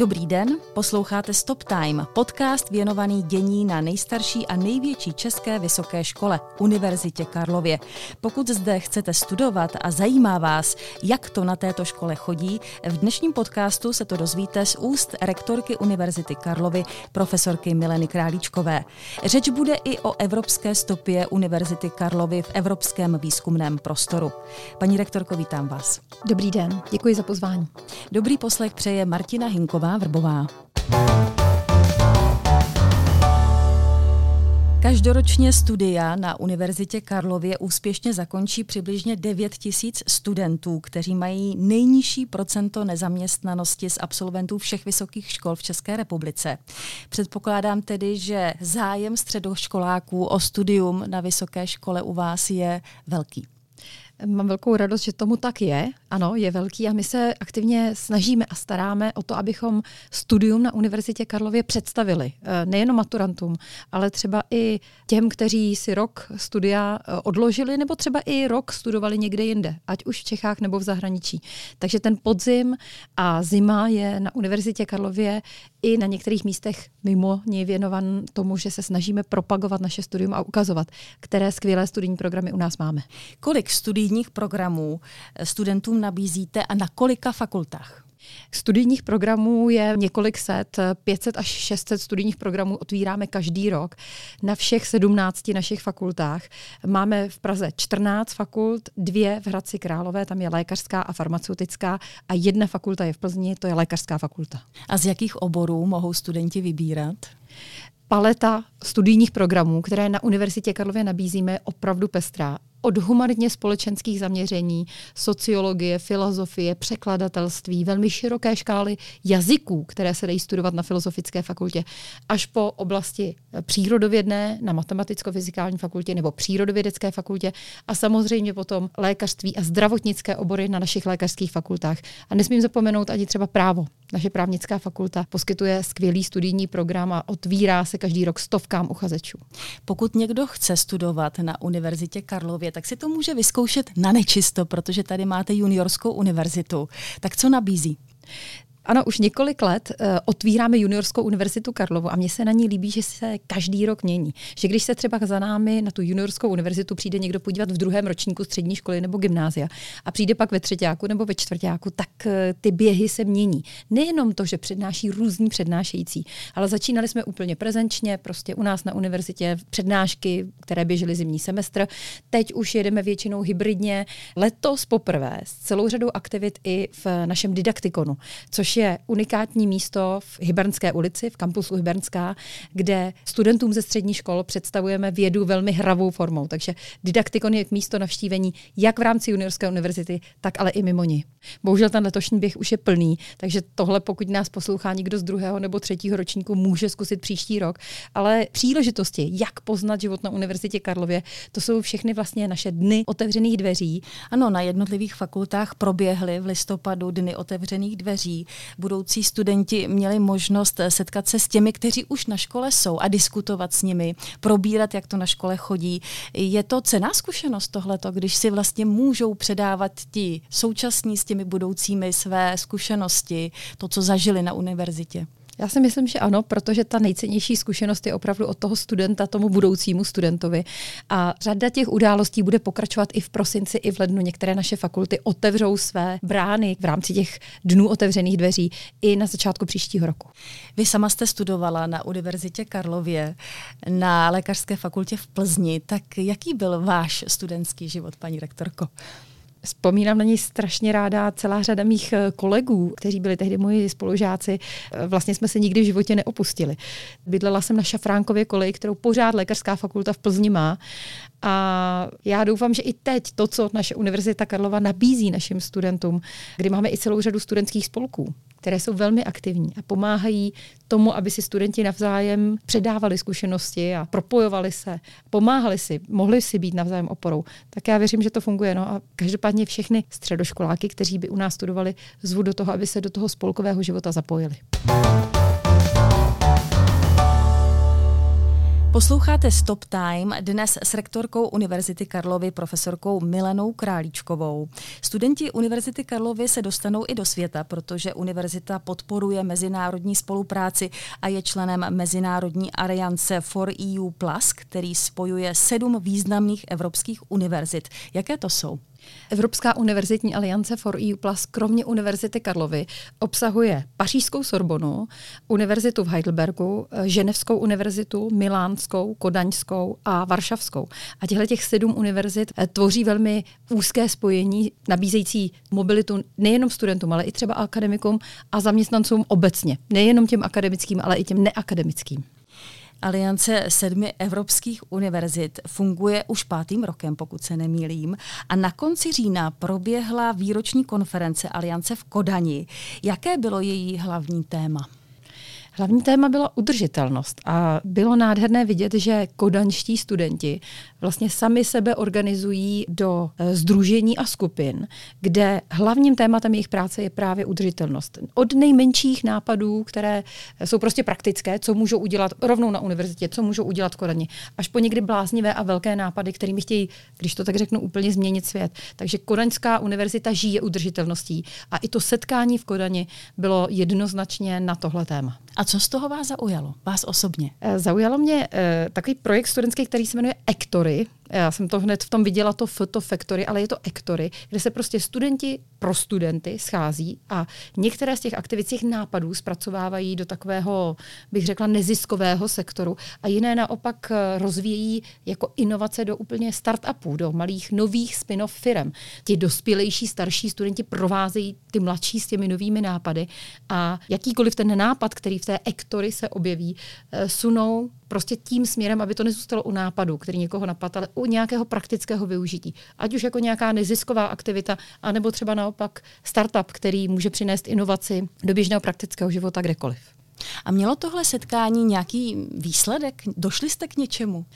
Dobrý den, posloucháte Stop Time, podcast věnovaný dění na nejstarší a největší české vysoké škole, Univerzitě Karlově. Pokud zde chcete studovat a zajímá vás, jak to na této škole chodí, v dnešním podcastu se to dozvíte z úst rektorky Univerzity Karlovy, profesorky Mileny Králíčkové. Řeč bude i o evropské stopě Univerzity Karlovy v evropském výzkumném prostoru. Paní rektorko, vítám vás. Dobrý den, děkuji za pozvání. Dobrý poslech přeje Martina Hinková Vrbová. Každoročně studia na Univerzitě Karlově úspěšně zakončí přibližně 9 tisíc studentů, kteří mají nejnižší procento nezaměstnanosti z absolventů všech vysokých škol v České republice. Předpokládám tedy, že zájem středoškoláků o studium na vysoké škole u vás je velký. Mám velkou radost, že tomu tak je. Ano, je velký a my se aktivně snažíme a staráme o to, abychom studium na Univerzitě Karlově představili. Eh, nejenom maturantům, ale třeba i těm, kteří si rok studia eh, odložili, nebo třeba i rok studovali někde jinde, ať už v Čechách nebo v zahraničí. Takže ten podzim a zima je na Univerzitě Karlově i na některých místech mimo něj věnovan tomu, že se snažíme propagovat naše studium a ukazovat, které skvělé studijní programy u nás máme. Kolik studijních programů studentům nabízíte a na kolika fakultách? Studijních programů je několik set, 500 až 600 studijních programů otvíráme každý rok na všech 17 našich fakultách. Máme v Praze 14 fakult, dvě v Hradci Králové, tam je lékařská a farmaceutická a jedna fakulta je v Plzni, to je lékařská fakulta. A z jakých oborů mohou studenti vybírat? paleta studijních programů, které na Univerzitě Karlově nabízíme, je opravdu pestrá od humanitně společenských zaměření, sociologie, filozofie, překladatelství, velmi široké škály jazyků, které se dají studovat na Filozofické fakultě, až po oblasti přírodovědné na Matematicko-fyzikální fakultě nebo přírodovědecké fakultě a samozřejmě potom lékařství a zdravotnické obory na našich lékařských fakultách. A nesmím zapomenout ani třeba právo. Naše právnická fakulta poskytuje skvělý studijní program a otvírá se každý rok stovkám uchazečů. Pokud někdo chce studovat na Univerzitě Karlově, tak si to může vyzkoušet na nečisto, protože tady máte juniorskou univerzitu. Tak co nabízí? Ano, už několik let uh, otvíráme juniorskou univerzitu Karlovu a mně se na ní líbí, že se každý rok mění. Že když se třeba za námi na tu juniorskou univerzitu přijde někdo podívat v druhém ročníku střední školy nebo gymnázia a přijde pak ve třetíku nebo ve čtvrtáku, tak uh, ty běhy se mění. Nejenom to, že přednáší různí přednášející, ale začínali jsme úplně prezenčně, prostě u nás na univerzitě přednášky, které běžely zimní semestr. Teď už jedeme většinou hybridně. Letos poprvé s celou řadou aktivit i v našem didaktikonu, což je je unikátní místo v Hybernské ulici, v kampusu Hybernská, kde studentům ze střední škol představujeme vědu velmi hravou formou. Takže didaktikon je místo navštívení jak v rámci juniorské univerzity, tak ale i mimo ní. Bohužel ten letošní běh už je plný, takže tohle, pokud nás poslouchá někdo z druhého nebo třetího ročníku, může zkusit příští rok. Ale příležitosti, jak poznat život na Univerzitě Karlově, to jsou všechny vlastně naše dny otevřených dveří. Ano, na jednotlivých fakultách proběhly v listopadu dny otevřených dveří budoucí studenti měli možnost setkat se s těmi, kteří už na škole jsou a diskutovat s nimi, probírat, jak to na škole chodí. Je to cená zkušenost tohleto, když si vlastně můžou předávat ti současní s těmi budoucími své zkušenosti, to, co zažili na univerzitě? Já si myslím, že ano, protože ta nejcennější zkušenost je opravdu od toho studenta tomu budoucímu studentovi. A řada těch událostí bude pokračovat i v prosinci, i v lednu. Některé naše fakulty otevřou své brány v rámci těch dnů otevřených dveří i na začátku příštího roku. Vy sama jste studovala na Univerzitě Karlově, na Lékařské fakultě v Plzni. Tak jaký byl váš studentský život, paní rektorko? Vzpomínám na něj strašně ráda celá řada mých eh, kolegů, kteří byli tehdy moji spolužáci. Eh, vlastně jsme se nikdy v životě neopustili. Bydlela jsem na Šafránkově koleji, kterou pořád lékařská fakulta v Plzni má. A já doufám, že i teď to, co naše Univerzita Karlova nabízí našim studentům, kdy máme i celou řadu studentských spolků, které jsou velmi aktivní a pomáhají tomu, aby si studenti navzájem předávali zkušenosti a propojovali se, pomáhali si, mohli si být navzájem oporou. Tak já věřím, že to funguje. No a každopádně všechny středoškoláky, kteří by u nás studovali, zvu do toho, aby se do toho spolkového života zapojili. Posloucháte Stop Time dnes s rektorkou Univerzity Karlovy profesorkou Milenou Králíčkovou. Studenti Univerzity Karlovy se dostanou i do světa, protože univerzita podporuje mezinárodní spolupráci a je členem Mezinárodní aliance for EU+, který spojuje sedm významných evropských univerzit. Jaké to jsou? Evropská univerzitní aliance for EU Plus kromě Univerzity Karlovy obsahuje Pařížskou Sorbonu, Univerzitu v Heidelbergu, Ženevskou univerzitu, Milánskou, Kodaňskou a Varšavskou. A těchto těch sedm univerzit eh, tvoří velmi úzké spojení, nabízející mobilitu nejenom studentům, ale i třeba akademikům a zaměstnancům obecně. Nejenom těm akademickým, ale i těm neakademickým. Aliance sedmi evropských univerzit funguje už pátým rokem, pokud se nemýlím. A na konci října proběhla výroční konference Aliance v Kodani. Jaké bylo její hlavní téma? Hlavní téma byla udržitelnost a bylo nádherné vidět, že kodanští studenti vlastně sami sebe organizují do združení eh, a skupin, kde hlavním tématem jejich práce je právě udržitelnost. Od nejmenších nápadů, které jsou prostě praktické, co můžou udělat rovnou na univerzitě, co můžou udělat Kodani, až po někdy bláznivé a velké nápady, kterými chtějí, když to tak řeknu, úplně změnit svět. Takže Kodaňská univerzita žije udržitelností a i to setkání v Kodani bylo jednoznačně na tohle téma. A co z toho vás zaujalo, vás osobně? Eh, zaujalo mě uh, takový projekt studentský, který se jmenuje Ektory. Já jsem to hned v tom viděla, to Photo Factory, ale je to Ektory, kde se prostě studenti pro studenty schází a některé z těch aktivit, těch nápadů zpracovávají do takového, bych řekla, neziskového sektoru a jiné naopak eh, rozvíjí jako inovace do úplně startupů, do malých nových spin-off firm. Ti dospělejší, starší studenti provázejí ty mladší s těmi novými nápady a jakýkoliv ten nápad, který v té Ektory se objeví, eh, sunou prostě tím směrem, aby to nezůstalo u nápadu, který někoho napadl, ale u nějakého praktického využití. Ať už jako nějaká nezisková aktivita, anebo třeba naopak startup, který může přinést inovaci do běžného praktického života kdekoliv. A mělo tohle setkání nějaký výsledek? Došli jste k něčemu?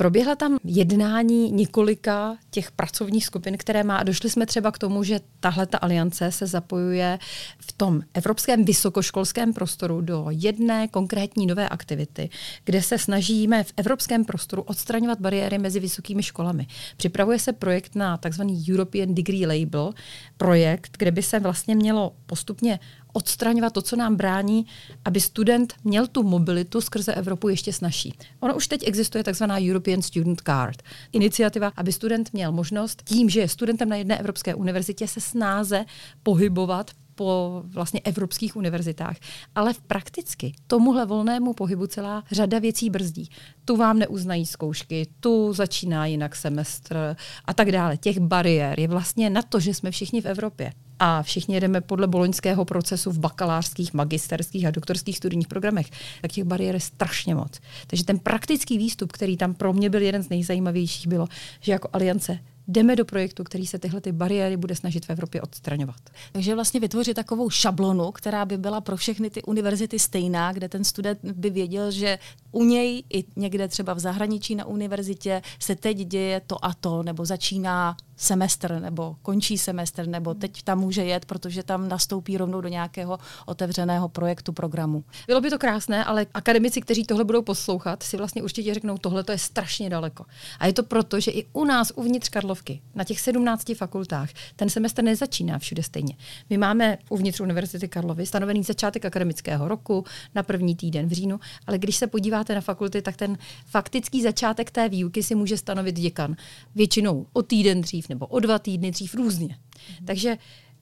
Proběhla tam jednání několika těch pracovních skupin, které má. A došli jsme třeba k tomu, že tahle ta aliance se zapojuje v tom evropském vysokoškolském prostoru do jedné konkrétní nové aktivity, kde se snažíme v evropském prostoru odstraňovat bariéry mezi vysokými školami. Připravuje se projekt na tzv. European Degree Label, projekt, kde by se vlastně mělo postupně odstraňovat to, co nám brání, aby student měl tu mobilitu skrze Evropu ještě snažší. Ono už teď existuje takzvaná European Student Card. Iniciativa, aby student měl možnost tím, že je studentem na jedné evropské univerzitě, se snáze pohybovat po vlastně evropských univerzitách. Ale v prakticky tomuhle volnému pohybu celá řada věcí brzdí. Tu vám neuznají zkoušky, tu začíná jinak semestr a tak dále. Těch bariér je vlastně na to, že jsme všichni v Evropě a všichni jedeme podle boloňského procesu v bakalářských, magisterských a doktorských studijních programech, tak těch bariér je strašně moc. Takže ten praktický výstup, který tam pro mě byl jeden z nejzajímavějších, bylo, že jako aliance jdeme do projektu, který se tyhle ty bariéry bude snažit v Evropě odstraňovat. Takže vlastně vytvořit takovou šablonu, která by byla pro všechny ty univerzity stejná, kde ten student by věděl, že u něj i někde třeba v zahraničí na univerzitě se teď děje to a to, nebo začíná semestr, nebo končí semestr, nebo teď tam může jet, protože tam nastoupí rovnou do nějakého otevřeného projektu, programu. Bylo by to krásné, ale akademici, kteří tohle budou poslouchat, si vlastně určitě řeknou, tohle to je strašně daleko. A je to proto, že i u nás uvnitř Karlovky, na těch 17 fakultách, ten semestr nezačíná všude stejně. My máme uvnitř Univerzity Karlovy stanovený začátek akademického roku na první týden v říjnu, ale když se podíváte na fakulty, tak ten faktický začátek té výuky si může stanovit děkan. Většinou o týden dřív nebo o dva týdny dřív různě. Mm. Takže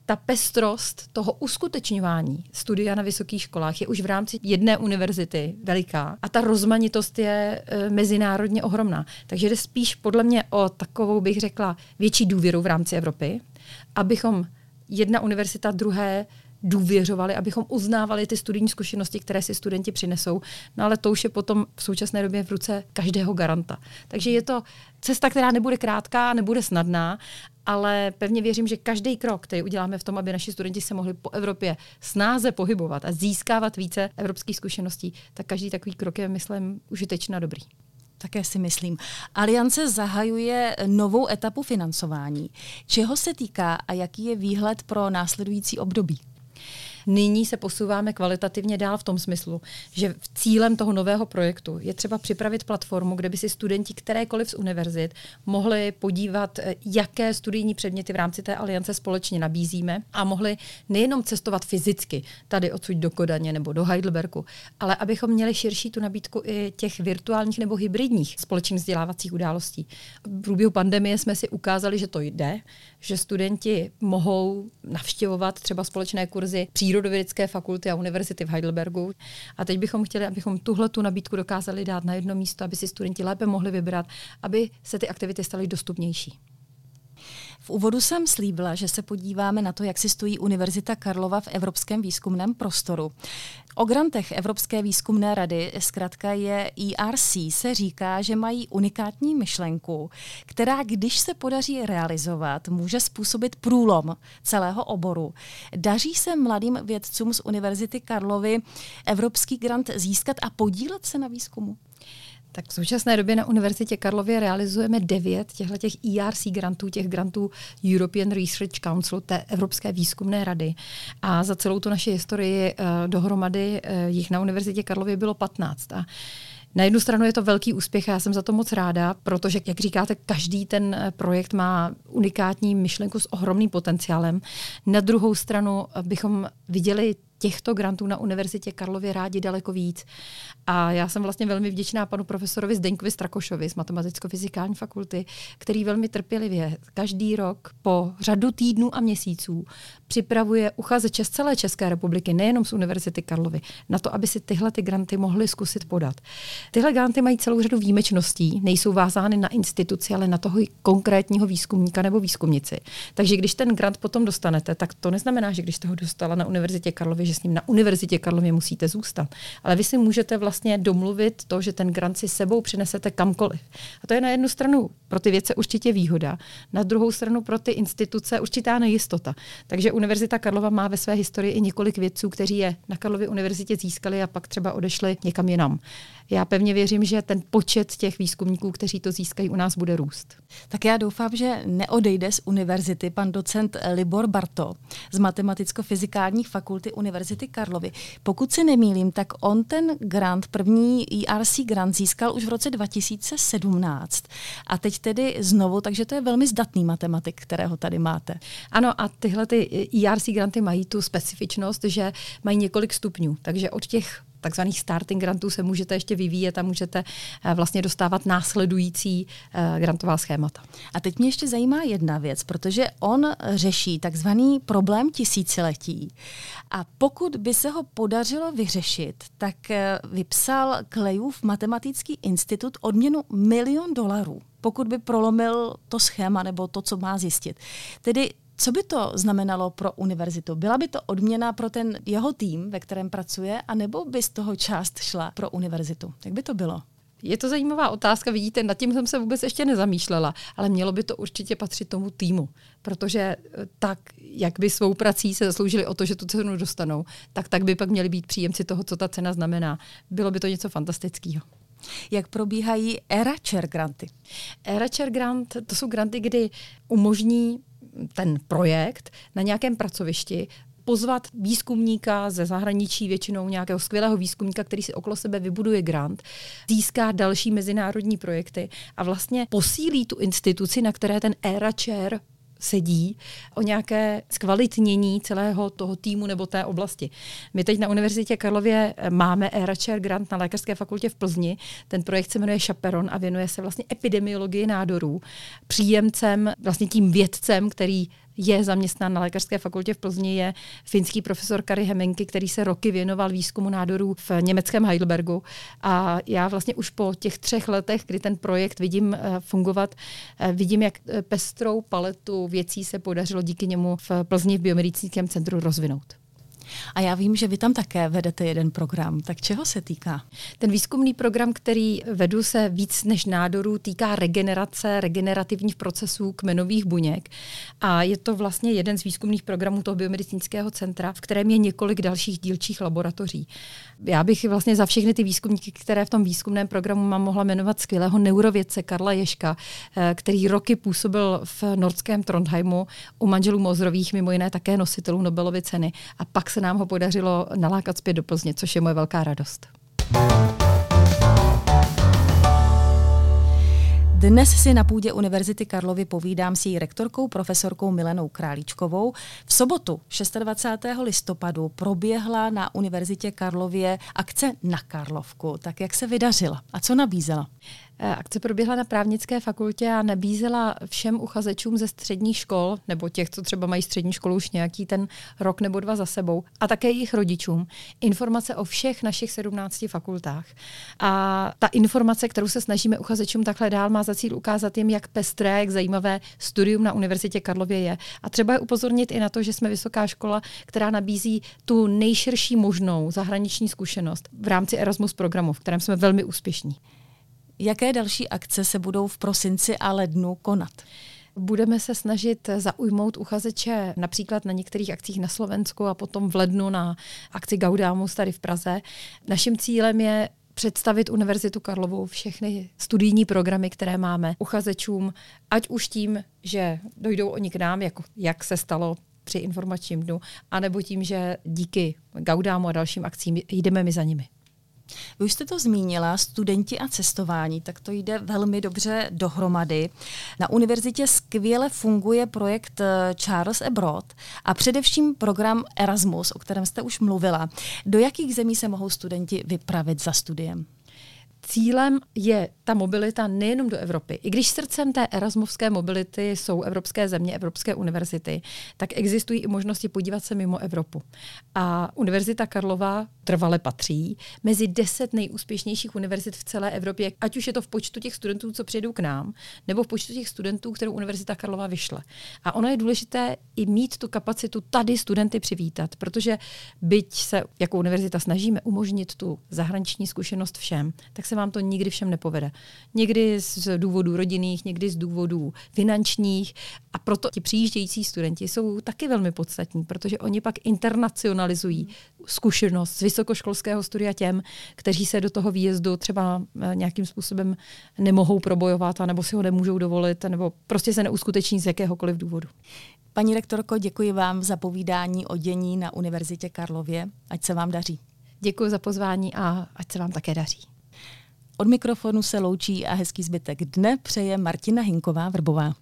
ta pestrost toho uskutečňování studia na vysokých školách je už v rámci jedné univerzity veliká a ta rozmanitost je e, mezinárodně ohromná. Takže jde spíš podle mě o takovou, bych řekla, větší důvěru v rámci Evropy, abychom jedna univerzita druhé důvěřovali, abychom uznávali ty studijní zkušenosti, které si studenti přinesou. No ale to už je potom v současné době v ruce každého garanta. Takže je to cesta, která nebude krátká, nebude snadná, ale pevně věřím, že každý krok, který uděláme v tom, aby naši studenti se mohli po Evropě snáze pohybovat a získávat více evropských zkušeností, tak každý takový krok je, myslím, užitečný a dobrý. Také si myslím. Aliance zahajuje novou etapu financování. Čeho se týká a jaký je výhled pro následující období? Nyní se posouváme kvalitativně dál v tom smyslu, že cílem toho nového projektu je třeba připravit platformu, kde by si studenti kterékoliv z univerzit mohli podívat, eh, jaké studijní předměty v rámci té aliance společně nabízíme a mohli nejenom cestovat fyzicky tady odsud do Kodaně nebo do Heidelbergu, ale abychom měli širší tu nabídku i těch virtuálních nebo hybridních společných vzdělávacích událostí. V průběhu pandemie jsme si ukázali, že to jde, že studenti mohou navštěvovat třeba společné kurzy přírodovědecké fakulty a univerzity v Heidelbergu. A teď bychom chtěli, abychom tuhle tu nabídku dokázali dát na jedno místo, aby si studenti lépe mohli vybrat, aby se ty aktivity staly dostupnější. V úvodu jsem slíbila, že se podíváme na to, jak si stojí Univerzita Karlova v evropském výzkumném prostoru. O grantech Evropské výzkumné rady, zkrátka je ERC, se říká, že mají unikátní myšlenku, která, když se podaří realizovat, může způsobit průlom celého oboru. Daří se mladým vědcům z Univerzity Karlovy evropský grant získat a podílet se na výzkumu? Tak v současné době na Univerzitě Karlově realizujeme devět těchto těch ERC grantů, těch grantů European Research Council, té Evropské výzkumné rady. A za celou tu naši historii uh, dohromady uh, jich na Univerzitě Karlově bylo 15. A na jednu stranu je to velký úspěch a já jsem za to moc ráda, protože, jak říkáte, každý ten eh, projekt má unikátní myšlenku s ohromným potenciálem. Na druhou stranu bychom viděli těchto grantů na Univerzitě Karlově rádi daleko víc. A já jsem vlastně velmi vděčná panu profesorovi Zdeňkovi Strakošovi z Matematicko-fyzikální fakulty, který velmi trpělivě každý rok po řadu týdnů a měsíců připravuje uchazeče z celé České republiky, nejenom z Univerzity Karlovy, na to, aby si tyhle ty granty mohli zkusit podat. Tyhle granty mají celou řadu výjimečností, nejsou vázány na instituci, ale na toho konkrétního výzkumníka nebo výzkumnici. Takže když ten grant potom dostanete, tak to neznamená, že když jste ho dostala na Univerzitě Karlovy, že s ním na Univerzitě Karlově musíte zůstat. Ale vy si můžete vlastně domluvit to, že ten grant si sebou přinesete kamkoliv. A to je na jednu stranu pro ty věce určitě výhoda, na druhou stranu pro ty instituce určitá nejistota. Takže Univerzita Karlova má ve své historii i několik vědců, kteří je na Karlově univerzitě získali a pak třeba odešli někam jinam. Já pevně věřím, že ten počet těch výzkumníků, kteří to získají, u nás bude růst. Tak já doufám, že neodejde z univerzity pan docent Libor Barto z Matematicko-fyzikální fakulty Univerzity Karlovy. Pokud se nemýlím, tak on ten grant, první ERC grant získal už v roce 2017. A teď tedy znovu, takže to je velmi zdatný matematik, kterého tady máte. Ano, a tyhle ty ERC granty mají tu specifičnost, že mají několik stupňů. Takže od těch takzvaných starting grantů se můžete ještě vyvíjet a můžete eh, vlastně dostávat následující eh, grantová schémata. A teď mě ještě zajímá jedna věc, protože on řeší takzvaný problém tisíciletí. A pokud by se ho podařilo vyřešit, tak eh, vypsal Klejův matematický institut odměnu milion dolarů pokud by prolomil to schéma nebo to, co má zjistit. Tedy co by to znamenalo pro univerzitu? Byla by to odměna pro ten jeho tým, ve kterém pracuje, anebo by z toho část šla pro univerzitu? Jak by to bylo? Je to zajímavá otázka, vidíte, nad tím jsem se vůbec ještě nezamýšlela, ale mělo by to určitě patřit tomu týmu, protože eh, tak, jak by svou prací se zasloužili o to, že tu cenu dostanou, tak tak by pak měli být příjemci toho, co ta cena znamená. Bylo by to něco fantastického. Jak probíhají ERA Chair granty? ERA Chair grant, to jsou granty, kdy umožní ten projekt na nějakém pracovišti pozvat výzkumníka ze zahraničí, většinou nějakého skvělého výzkumníka, který si okolo sebe vybuduje grant, získá další mezinárodní projekty a vlastně posílí tu instituci, na které ten ERA Chair sedí o nějaké zkvalitnění celého toho týmu nebo té oblasti. My teď na Univerzitě Karlově máme ERACHER grant na Lékařské fakultě v Plzni. Ten projekt se jmenuje Chaperon a věnuje se vlastně epidemiologii nádorů. Příjemcem, vlastně tím vědcem, který je zaměstnán na Lékařské fakultě v Plzni, je finský profesor Kari Hemenky, který se roky věnoval výzkumu nádorů v německém Heidelbergu. A já vlastně už po těch třech letech, kdy ten projekt vidím eh, fungovat, eh, vidím, jak eh, pestrou paletu věcí se podařilo díky němu v Plzni v biomedicínském centru rozvinout. A já vím, že vy tam také vedete jeden program. Tak čeho se týká? Ten výzkumný program, který vedu se víc než nádorů, týká regenerace, regenerativních procesů kmenových buněk. A je to vlastně jeden z výzkumných programů toho biomedicínského centra, v kterém je několik dalších dílčích laboratoří. Já bych vlastně za všechny ty výzkumníky, které v tom výzkumném programu mám, mohla jmenovat skvělého neurovědce Karla Ješka, eh, který roky působil v nordském Trondheimu u manželů Mozrových, mimo jiné také nositelů Nobelovy ceny. A pak se se nám ho podařilo nalákat zpět do Plzně, což je moje velká radost. Dnes si na půdě Univerzity Karlovy povídám s její rektorkou, profesorkou Milenou Králíčkovou. V sobotu 26. listopadu proběhla na Univerzitě Karlově akce na Karlovku. Tak jak se vydařila a co nabízela? Eh, akce proběhla na právnické fakultě a nabízela všem uchazečům ze středních škol, nebo těch, co třeba mají střední školu už nějaký ten rok nebo dva za sebou, a také jejich rodičům, informace o všech našich 17 fakultách. A ta informace, kterou se snažíme uchazečům takhle dál, má za cíl ukázat jim, jak pestré, jak zajímavé studium na Univerzitě Karlově je. A třeba je upozornit i na to, že jsme vysoká škola, která nabízí tu nejširší možnou zahraniční zkušenost v rámci Erasmus programu, v kterém jsme velmi úspěšní. Jaké další akce se budou v prosinci a lednu konat? Budeme se snažit zaujmout uchazeče například na některých akcích na Slovensku a potom v lednu na akci Gaudamus tady v Praze. Naším cílem je představit Univerzitu Karlovou všechny studijní programy, které máme uchazečům, ať už tím, že dojdou oni k nám, jako, jak se stalo při informačním dnu, anebo tím, že díky Gaudámu a dalším akcím jdeme my za nimi. Vy už jste to zmínila, studenti a cestování, tak to jde velmi dobře dohromady. Na univerzitě skvěle funguje projekt eh, Charles Abroad a především program Erasmus, o kterém jste už mluvila. Do jakých zemí se mohou studenti vypravit za studiem? Cílem je ta mobilita nejenom do Evropy. I když srdcem té erasmovské mobility jsou evropské země, evropské univerzity, tak existují i možnosti podívat se mimo Evropu. A Univerzita Karlova trvale patří mezi deset nejúspěšnějších univerzit v celé Evropě, ať už je to v počtu těch studentů, co přijdou k nám, nebo v počtu těch studentů, kterou Univerzita Karlova vyšle. A ono je důležité i mít tu kapacitu tady studenty přivítat, protože byť se jako univerzita snažíme umožnit tu zahraniční zkušenost všem, tak se vám to nikdy všem nepovede. Někdy z důvodů rodinných, někdy z důvodů finančních a proto ti přijíždějící studenti jsou taky velmi podstatní, protože oni pak internacionalizují zkušenost z vysokoškolského studia těm, kteří se do toho výjezdu třeba eh, nějakým způsobem nemohou probojovat, nebo si ho nemůžou dovolit, nebo prostě se neuskuteční z jakéhokoliv důvodu. Paní rektorko, děkuji vám za povídání o dění na Univerzitě Karlově. Ať se vám daří. Děkuji za pozvání a ať se vám také daří. Od mikrofonu se loučí a hezký zbytek dne přeje Martina Hinková Vrbová.